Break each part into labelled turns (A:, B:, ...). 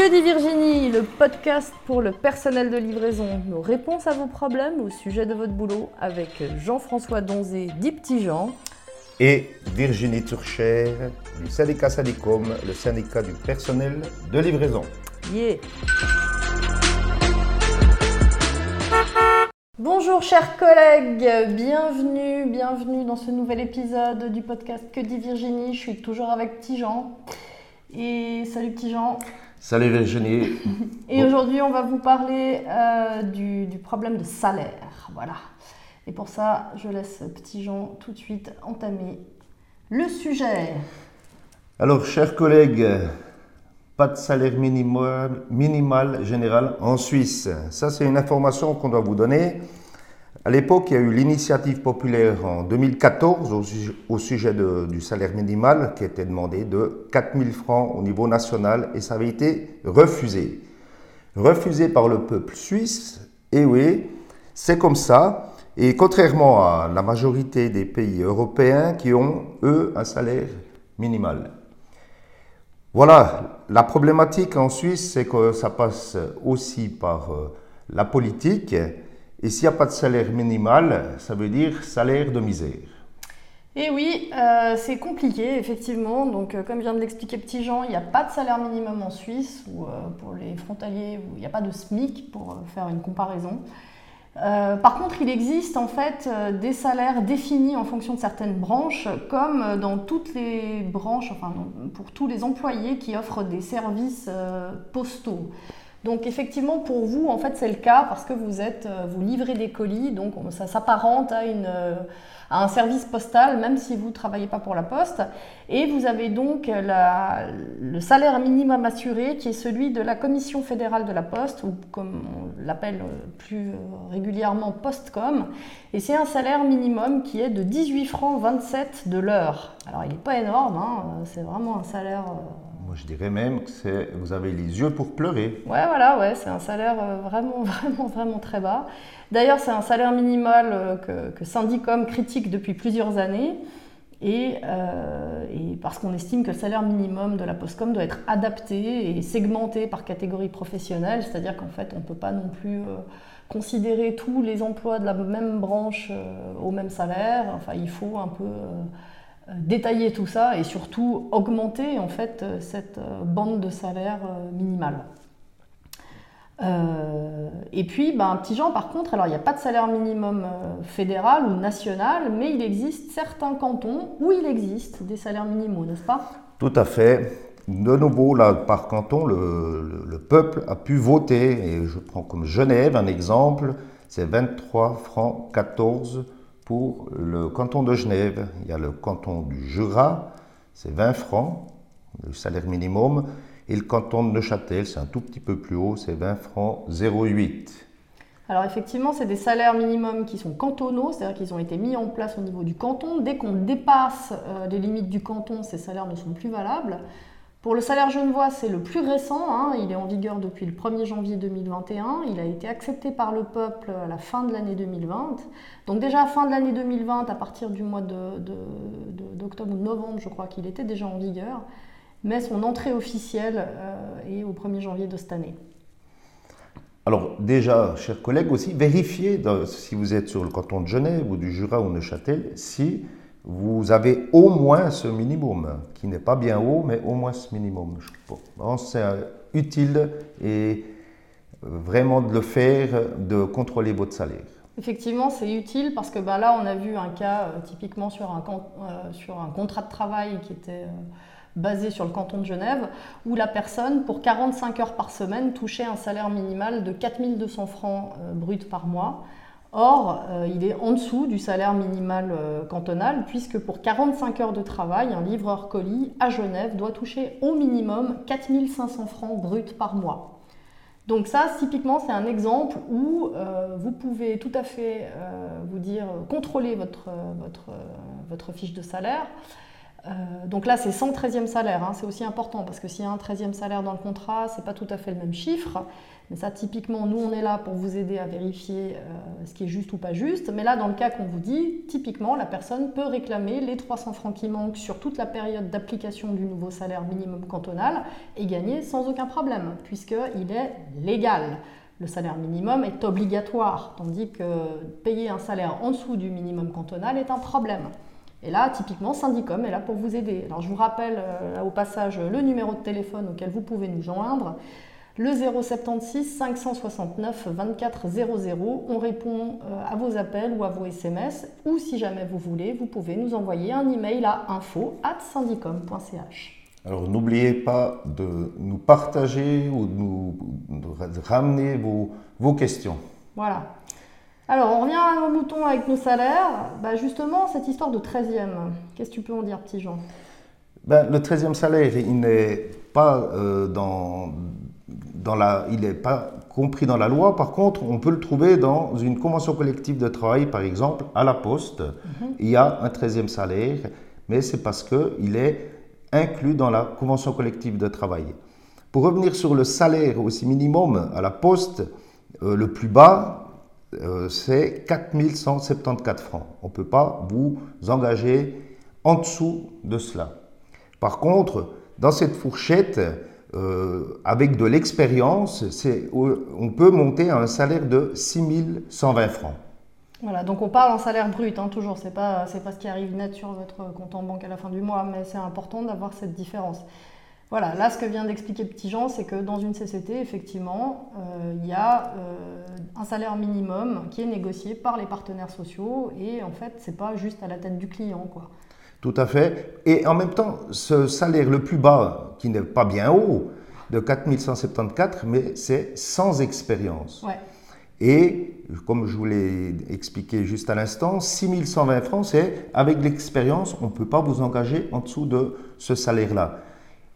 A: Que dit Virginie Le podcast pour le personnel de livraison. Nos réponses à vos problèmes au sujet de votre boulot avec Jean-François Donzé, dit Petit Jean.
B: Et Virginie Turcher du syndicat Sadicom, le syndicat du personnel de livraison.
A: Yeah. Bonjour chers collègues, bienvenue, bienvenue dans ce nouvel épisode du podcast Que dit Virginie. Je suis toujours avec Petit Jean. Et salut Petit Jean.
B: Salut Virginie.
A: Et aujourd'hui, on va vous parler euh, du, du problème de salaire. Voilà. Et pour ça, je laisse Petit Jean tout de suite entamer le sujet.
B: Alors, chers collègues, pas de salaire minimal, minimal général en Suisse. Ça, c'est une information qu'on doit vous donner. À l'époque, il y a eu l'initiative populaire en 2014 au, sujet- du salaire minimal qui était demandé de 4000 francs au niveau national et ça avait été refusé. Refusé par le peuple suisse, et oui, c'est comme ça. Et contrairement à la majorité des pays européens qui ont, eux, un salaire minimal. Voilà, la problématique en Suisse, c'est que ça passe aussi par euh, la politique. Et s'il n'y a pas de salaire minimal, ça veut dire salaire de misère.
A: Et oui, euh, c'est compliqué, effectivement. Donc, euh, comme vient de l'expliquer Petit Jean, il n'y a pas de salaire minimum en Suisse, ou euh, pour les frontaliers, il n'y a pas de SMIC pour faire une comparaison. Par contre, il existe en fait des salaires définis en fonction de certaines branches, comme dans toutes les branches, enfin pour tous les employés qui offrent des services postaux. Donc effectivement, pour vous, en fait, c'est le cas parce que vous êtes, euh, vous livrez des colis, donc on- ça s'apparente à euh, à un service postal, même si vous ne travaillez pas pour la poste. Et vous avez donc la- le salaire minimum assuré, qui est celui de la Commission fédérale de la poste, ou comme on l'appelle euh, plus régulièrement Postcom. Et c'est un salaire minimum qui est de 18 francs 27 de l'heure. Alors il n'est pas énorme, hein, c'est vraiment un salaire...
B: Moi, je dirais même que vous avez les yeux pour pleurer.
A: Ouais, voilà, ouais, c'est un salaire euh, vraiment, vraiment, vraiment très bas. D'ailleurs, c'est un salaire minimal euh, que, Syndicom critique depuis plusieurs années. Et, euh, et parce qu'on estime que le salaire minimum de la Postcom doit être adapté et segmenté par catégorie professionnelle, c'est-à-dire qu'en fait, on ne peut pas non plus considérer tous les emplois de la même branche au même salaire. Enfin, il faut un peu détailler tout ça et surtout augmenter en fait euh, cette euh, bande de salaire euh, minimale. Euh, et puis, ben, petit Jean, par contre, alors il n'y a pas de salaire minimum fédéral ou national, mais il existe certains cantons où il existe des salaires minimaux, n'est-ce pas?
B: Tout à fait. De nouveau, là, par canton, le- le peuple a pu voter. Et je prends comme Genève un exemple, c'est 23 francs 14 pour le canton de Genève. Il y a le canton du Jura, c'est 20 francs, le salaire minimum. Et le canton de Neuchâtel, c'est un tout petit peu plus haut, c'est 20 francs 08.
A: Alors effectivement, c'est des salaires minimums qui sont cantonaux, c'est-à-dire qu'ils ont été mis en place au niveau du canton. Dès qu'on dépasse euh, les limites du canton, ces salaires ne sont plus valables. Pour le salaire genevois, c'est le plus récent, hein, il est en vigueur depuis le 1er janvier 2021, il a été accepté par le peuple à la fin de l'année 2020. Donc déjà à fin de l'année 2020, à partir du mois de- de- de- d'octobre ou novembre, je crois qu'il était déjà en vigueur, mais son entrée officielle euh, est au 1er janvier de cette année.
B: Alors déjà, chers collègues, aussi, vérifiez si vous êtes sur le canton de Genève ou du Jura ou Neuchâtel, si vous avez au moins ce minimum, qui n'est pas bien haut, mais au moins ce minimum. Je pense c'est euh, utile et euh, vraiment de le faire, de contrôler votre salaire.
A: Effectivement, c'est utile parce que ben, là, on a vu un cas euh, typiquement sur un, contrat de travail qui était basé sur le canton de Genève, où la personne, pour 45 heures par semaine, touchait un salaire minimal de 4200 francs bruts par mois. Or, euh, il est en dessous du salaire minimal euh, cantonal, puisque pour 45 heures de travail, un livreur colis à Genève doit toucher au minimum 4500 francs bruts par mois. Donc ça, typiquement, c'est un exemple où euh, vous pouvez tout à fait vous dire, contrôler votre fiche de salaire donc là, c'est sans 13e salaire. Hein. C'est aussi important parce que s'il y a un 13e salaire dans le contrat, ce n'est pas tout à fait le même chiffre. Mais ça, typiquement, nous, on est là pour vous aider à vérifier euh, ce qui est juste ou pas juste. Mais là, dans le cas qu'on vous dit, typiquement, la personne peut réclamer les 300 francs qui manquent sur toute la période d'application du nouveau salaire minimum cantonal et gagner sans aucun problème, puisqu'il est légal. Le salaire minimum est obligatoire, tandis que payer un salaire en dessous du minimum cantonal est un problème. Et là, typiquement, Syndicom est là pour vous aider. Alors, je vous rappelle euh, au passage le numéro de téléphone auquel vous pouvez nous joindre le 076 569 24 00. On répond euh, à vos appels ou à vos SMS. Ou si jamais vous voulez, vous pouvez nous envoyer un email à info.syndicom.ch.
B: Alors n'oubliez pas de nous partager ou de nous ramener vos, vos, questions.
A: Voilà. Alors on revient à nos moutons avec nos salaires. Bah, justement, cette histoire de 13e, qu'est-ce que tu peux en dire, petit Jean?
B: Ben, Le 13e salaire, il n'est pas euh, dans, il n'est pas compris dans la loi. Par contre, on peut le trouver dans une convention collective de travail, par exemple, à la Poste. Mhm. Il y a un 13e salaire, mais c'est parce qu'il est inclus dans la convention collective de travail. Pour revenir sur le salaire aussi minimum à la Poste, euh, le plus bas, euh, c'est 4174 francs. On ne peut pas vous engager en dessous de cela. Par contre, dans cette fourchette, euh, avec de l'expérience, on peut monter à un salaire de 6120 francs.
A: Voilà, donc on parle en salaire brut, hein, toujours, ce n'est pas, pas ce qui arrive net sur votre compte en banque à la fin du mois, mais c'est important d'avoir cette différence. Voilà, là ce que vient d'expliquer Petit Jean, c'est que dans une CCT, effectivement, euh, il y a euh, un salaire minimum qui est négocié par les partenaires sociaux et en fait, ce n'est pas juste à la tête du client. quoi.
B: Tout à fait. Et en même temps, ce salaire le plus bas, qui n'est pas bien haut, de 4174, mais c'est sans expérience. Et comme je vous l'ai expliqué juste à l'instant, 6120 francs, c'est avec l'expérience, on ne peut pas vous engager en dessous de ce salaire-là.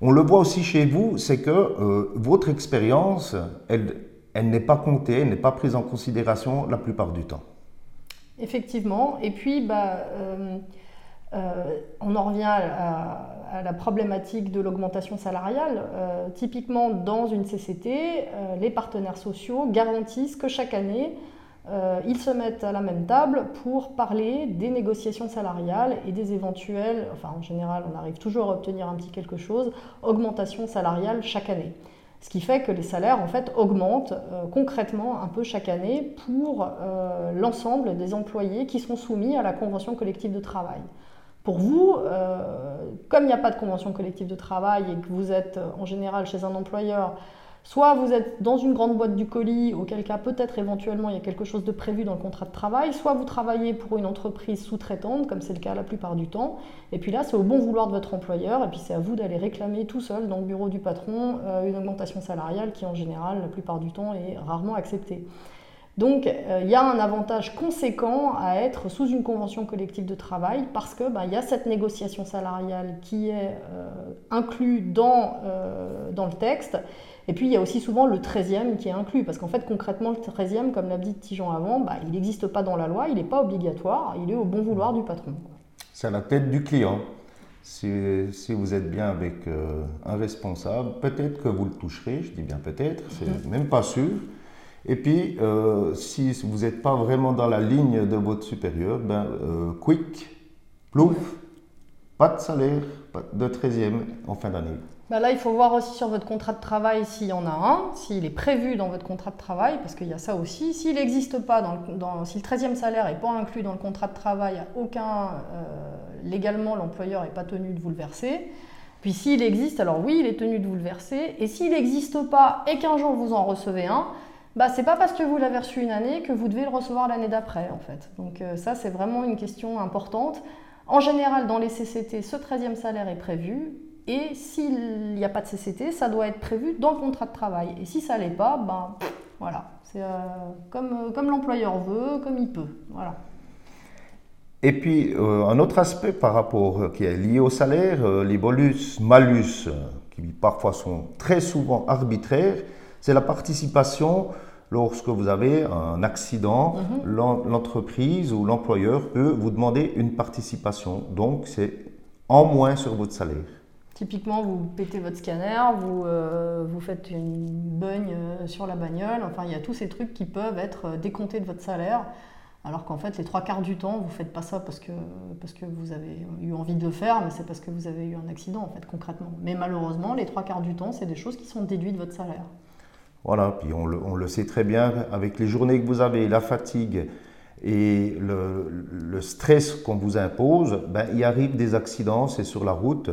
B: On le voit aussi chez vous, c'est que euh, votre expérience, elle, n'est pas comptée, elle n'est pas prise en considération la plupart du temps.
A: Effectivement. Et puis, bah, euh, euh, on en revient à, la problématique de l'augmentation salariale. Typiquement, dans une CCT, les partenaires sociaux garantissent que chaque année, ils se mettent à la même table pour parler des négociations salariales et des éventuelles, enfin en général on arrive toujours à obtenir un petit quelque chose, augmentation salariale chaque année. Ce qui fait que les salaires en fait augmentent concrètement un peu chaque année pour l'ensemble des employés qui sont soumis à la convention collective de travail. Pour vous, euh, comme il n'y a pas de convention collective de travail et que vous êtes euh, en général chez un employeur, soit vous êtes dans une grande boîte du colis, auquel cas peut-être éventuellement il y a quelque chose de prévu dans le contrat de travail, soit vous travaillez pour une entreprise sous-traitante, comme c'est le cas la plupart du temps, et puis là c'est au bon vouloir de votre employeur, et puis c'est à vous d'aller réclamer tout seul dans le bureau du patron euh, une augmentation salariale qui en général la plupart du temps est rarement acceptée. Donc euh, il y a un avantage conséquent à être sous une convention collective de travail parce qu'il ben, y a cette négociation salariale qui est euh, inclue dans, euh, dans le texte. Et puis il y a aussi souvent le 13e qui est inclus, parce qu'en fait concrètement le 13e, comme l'a dit Tijan avant, bah, il n'existe pas dans la loi, il n'est pas obligatoire, il est au bon vouloir du patron.
B: C'est à la tête du client. Si, si vous êtes bien avec un responsable, peut-être que vous le toucherez, je dis bien peut-être, c'est mm-hmm. même pas sûr. Et puis, euh, si vous n'êtes pas vraiment dans la ligne de votre supérieur, ben, euh, quick, plouf, pas de salaire, pas de 13e en fin d'année.
A: Ben là, il faut voir aussi sur votre contrat de travail s'il y en a un, s'il est prévu dans votre contrat de travail, parce qu'il y a ça aussi. S'il n'existe pas, si le 13e salaire n'est pas inclus dans le contrat de travail, aucun, euh, légalement, l'employeur n'est pas tenu de vous le verser. Puis s'il existe, alors oui, il est tenu de vous le verser. Et s'il n'existe pas et qu'un jour vous en recevez un, bah, c'est pas parce que vous l'avez reçu une année que vous devez le recevoir l'année d'après, en fait. Donc euh, ça, c'est vraiment une question importante. En général, dans les CCT, ce 13e salaire est prévu. Et s'il n'y a pas de CCT, ça doit être prévu dans le contrat de travail. Et si ça ne l'est pas, ben voilà. C'est euh, comme, euh, comme l'employeur veut, comme il peut. Voilà.
B: Et puis, un autre aspect par rapport qui est lié au salaire, les bonus, malus, qui parfois sont très souvent arbitraires, c'est la participation lorsque vous avez un accident, mhm. l'entreprise ou l'employeur peut vous demander une participation. Donc, c'est en moins sur votre salaire.
A: Typiquement, vous pétez votre scanner, vous, euh, vous faites une bugne euh, sur la bagnole. Enfin, il y a tous ces trucs qui peuvent être euh, décomptés de votre salaire. Alors qu'en fait, les trois quarts du temps, vous ne faites pas ça parce que, parce que vous avez eu envie de le faire, mais c'est parce que vous avez eu un accident, en fait, concrètement. Mais malheureusement, les trois quarts du temps, c'est des choses qui sont déduites de votre salaire.
B: Voilà, puis on le, sait très bien, avec les journées que vous avez, la fatigue et le, stress qu'on vous impose, ben, il arrive des accidents, c'est sur la route,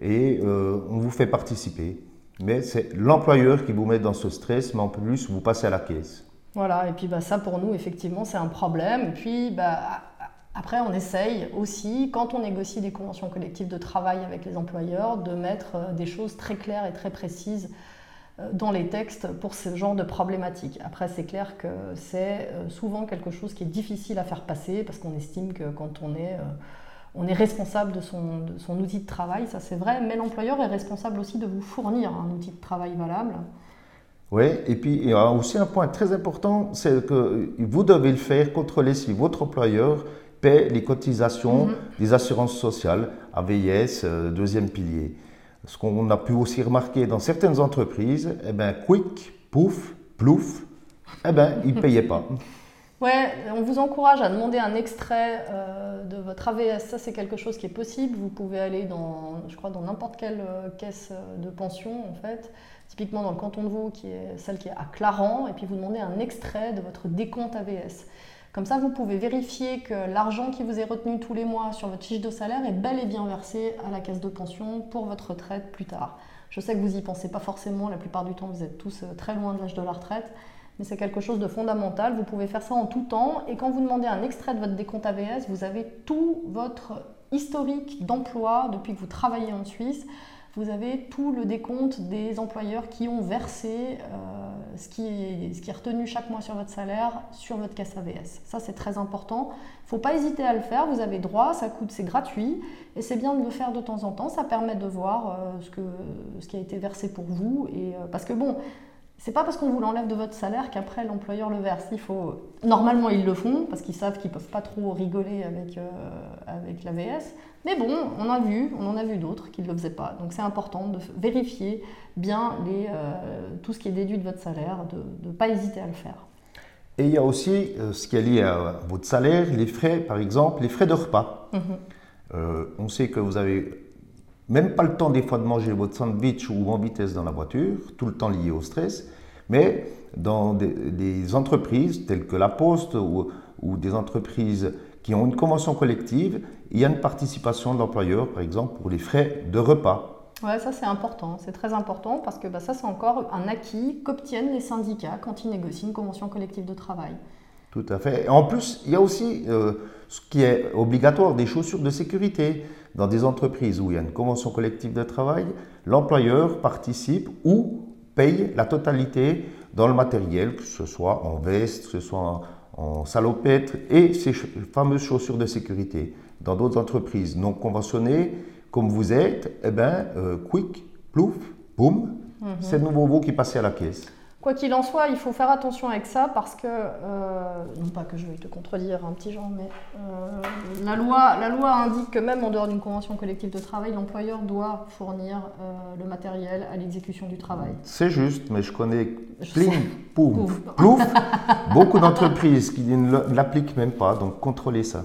B: et euh, on vous fait participer. Mais c'est l'employeur qui vous met dans ce stress, mais en plus, vous passez à la caisse.
A: Voilà, et puis bah, ça pour nous, effectivement, c'est un problème. Et puis bah, après, on essaye aussi, quand on négocie des conventions collectives de travail avec les employeurs, de mettre euh, des choses très claires et très précises dans les textes pour ce genre de problématiques. Après, c'est clair que c'est euh, souvent quelque chose qui est difficile à faire passer parce qu'on estime que quand on est, on est responsable de son, de son outil de travail, ça c'est vrai, mais l'employeur est responsable aussi de vous fournir un outil de travail valable.
B: Oui, et puis il y a aussi un point très important, c'est que vous devez le faire, contrôler si votre employeur paie les cotisations mhm. des assurances sociales, euh, deuxième pilier. Ce qu'on a pu aussi remarquer dans certaines entreprises, eh ben, quick, pouf, plouf, eh ben, ils ne payaient pas.
A: Ouais, on vous encourage à demander un extrait euh, de votre AVS. Ça, c'est quelque chose qui est possible. Vous pouvez aller dans, je crois, dans n'importe quelle euh, caisse de pension, en fait typiquement dans le canton de Vaud, qui est celle qui est à Clarence, et puis vous demandez un extrait de votre décompte AVS. Comme ça, vous pouvez vérifier que l'argent qui vous est retenu tous les mois sur votre fiche de salaire est bel et bien versé à la caisse de pension pour votre retraite plus tard. Je sais que vous n'y pensez pas forcément, la plupart du temps vous êtes tous euh, très loin de l'âge de la retraite, mais c'est quelque chose de fondamental. Vous pouvez faire ça en tout temps et quand vous demandez un extrait de votre décompte AVS, vous avez tout votre historique d'emploi depuis que vous travaillez en Suisse vous avez tout le décompte des employeurs qui ont versé euh, ce, qui est, retenu chaque mois sur votre salaire sur votre caisse AVS. Ça, c'est très important. Il ne faut pas hésiter à le faire. Vous avez droit, ça coûte, c'est gratuit. Et c'est bien de le faire de temps en temps. Ça permet de voir euh, ce, qui a été versé pour vous. Et, euh, parce que bon, c'est pas parce qu'on vous l'enlève de votre salaire qu'après l'employeur le verse. Il faut normalement ils le font parce qu'ils savent qu'ils peuvent pas trop rigoler avec avec l'AVS. Mais bon, on a vu, on en a vu d'autres qui ne le faisaient pas. Donc c'est important de vérifier bien les, euh, tout ce qui est déduit de votre salaire, de ne pas hésiter à le faire.
B: Et il y a aussi euh, ce qui est lié à votre salaire, les frais, par exemple, les frais de repas. Mhm. Euh, on sait que vous avez même pas le temps des fois de manger votre sandwich ou en vitesse dans la voiture, tout le temps lié au stress, mais dans des, entreprises telles que la Poste ou, ou des entreprises qui ont une convention collective, il y a une participation de l'employeur, par exemple, pour les frais de repas.
A: Oui, ça c'est important, c'est très important parce que bah, ça c'est encore un acquis qu'obtiennent les syndicats quand ils négocient une convention collective de travail.
B: Tout à fait. En plus, il y a aussi euh, ce qui est obligatoire, des chaussures de sécurité. Dans des entreprises où il y a une convention collective de travail, l'employeur participe ou paye la totalité dans le matériel, que ce soit en veste, que ce soit en, en salopette et ces fameuses chaussures de sécurité. Dans d'autres entreprises non conventionnées, comme vous êtes, eh ben, euh, quick, plouf, boum, mhm. c'est de nouveau vous qui passez à la caisse.
A: Quoi qu'il en soit, il faut faire attention avec ça parce que, euh, non pas que je vais te contredire, un petit genre, mais euh, la, loi, la loi indique que même en dehors d'une convention collective de travail, l'employeur doit fournir euh, le matériel à l'exécution du travail.
B: C'est juste, mais je connais pling, pouf, plouf, beaucoup d'entreprises qui ne l'appliquent même pas, donc contrôlez ça.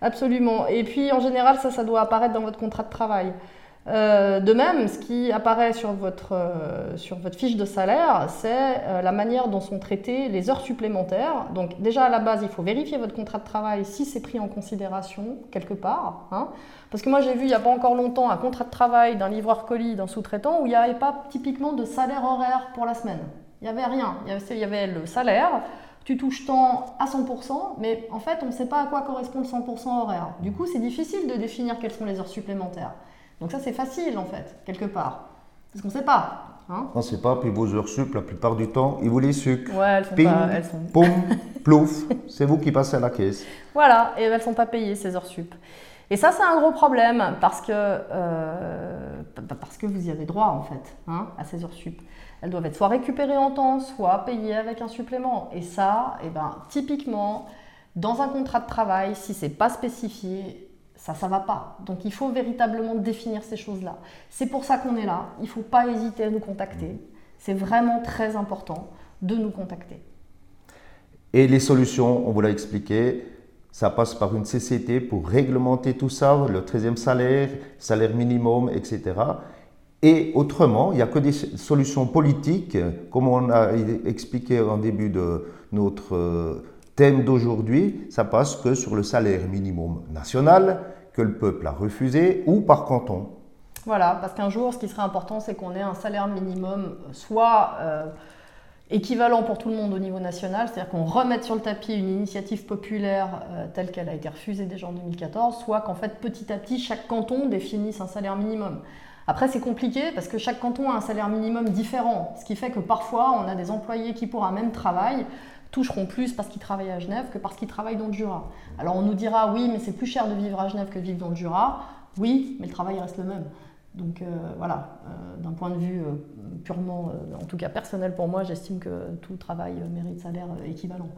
A: Absolument. Et puis en général, ça, ça doit apparaître dans votre contrat de travail. Euh, de même, ce qui apparaît sur votre, euh, sur votre fiche de salaire, c'est euh, la manière dont sont traitées les heures supplémentaires. Donc déjà à la base, il faut vérifier votre contrat de travail si c'est pris en considération quelque part. Hein. Parce que moi j'ai vu il n'y a pas encore longtemps un contrat de travail d'un livreur colis, d'un sous-traitant, où il n'y avait pas typiquement de salaire horaire pour la semaine. Il n'y avait rien. Il y avait, il y avait le salaire, tu touches tant à 100%, mais en fait on ne sait pas à quoi correspond le 100% horaire. Du coup c'est difficile de définir quelles sont les heures supplémentaires. Donc ça, c'est facile, en fait, quelque part. Parce qu'on ne sait pas.
B: Hein on ne sait pas, puis vos heures sup, la plupart du temps, ils vous les sucrent.
A: Ouais, elles sont pas... Elles sont...
B: Poum, plouf, c'est vous qui passez à la caisse.
A: Voilà, et elles ne sont pas payées, ces heures sup. Et ça, c'est un gros problème, parce que, euh, parce que vous y avez droit, en fait, hein, à ces heures sup. Elles doivent être soit récupérées en temps, soit payées avec un supplément. Et ça, eh ben, typiquement, dans un contrat de travail, si c'est pas spécifié, ça, ça va pas. Donc il faut véritablement définir ces choses-là. C'est pour ça qu'on est là. Il ne faut pas hésiter à nous contacter. C'est vraiment très important de nous contacter.
B: Et les solutions, on vous l'a expliqué, ça passe par une CCT pour réglementer tout ça, le 13e salaire, salaire minimum, etc. Et autrement, il n'y a que des solutions politiques, comme on a expliqué en début de notre euh, thème d'aujourd'hui, ça passe que sur le salaire minimum national, que le peuple a refusé, ou par canton.
A: Voilà, parce qu'un jour, ce qui serait important, c'est qu'on ait un salaire minimum soit euh, équivalent pour tout le monde au niveau national, c'est-à-dire qu'on remette sur le tapis une initiative populaire euh, telle qu'elle a été refusée déjà en 2014, soit qu'en fait, petit à petit, chaque canton définisse un salaire minimum. Après, c'est compliqué parce que chaque canton a un salaire minimum différent, ce qui fait que parfois, on a des employés qui, pour un même travail, toucheront plus parce qu'ils travaillent à Genève que parce qu'ils travaillent dans le Jura. Alors on nous dira oui, mais c'est plus cher de vivre à Genève que de vivre dans le Jura. Oui, mais le travail reste le même. Donc euh, voilà, euh, d'un point de vue euh, purement, en tout cas personnel pour moi, j'estime que tout travail mérite salaire équivalent.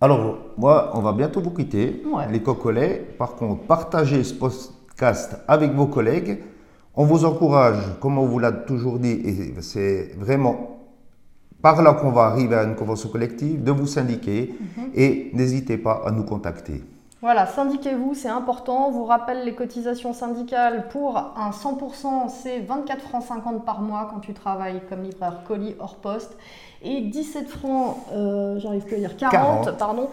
B: Alors, moi, on va bientôt vous quitter, les cocolets. Par contre, partagez ce podcast avec vos collègues. On vous encourage, comme on vous l'a toujours dit, et c'est vraiment par là qu'on va arriver à une convention collective, de vous syndiquer mhm. et n'hésitez pas à nous contacter.
A: Voilà, syndiquez-vous, c'est important. On vous rappelle les cotisations syndicales pour un 100%, c'est 24 francs 50 par mois quand tu travailles comme livreur colis hors poste et 17 francs, euh, j'arrive plus à dire 40, pardon,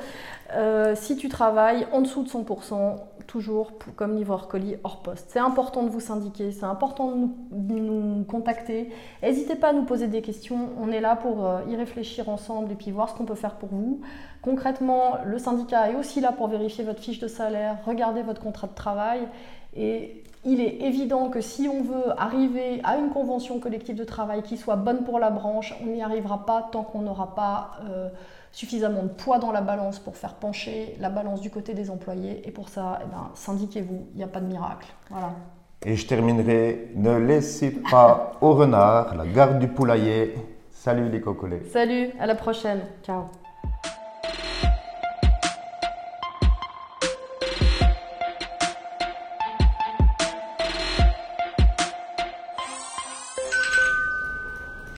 A: euh, si tu travailles en dessous de 100%, toujours comme livreur colis hors poste. C'est important de vous syndiquer, c'est important de nous, contacter. N'hésitez pas à nous poser des questions, on est là pour euh, y réfléchir ensemble et puis voir ce qu'on peut faire pour vous. Concrètement, le syndicat est aussi là pour vérifier votre fiche de salaire, regarder votre contrat de travail et il est évident que si on veut arriver à une convention collective de travail qui soit bonne pour la branche, on n'y arrivera pas tant qu'on n'aura pas euh, suffisamment de poids dans la balance pour faire pencher la balance du côté des employés. Et pour ça, eh ben, syndiquez-vous, il n'y a pas de miracle. Voilà.
B: Et je terminerai, ne laissez pas au renard la garde du poulailler. Salut les cocolets.
A: Salut, à la prochaine. Ciao.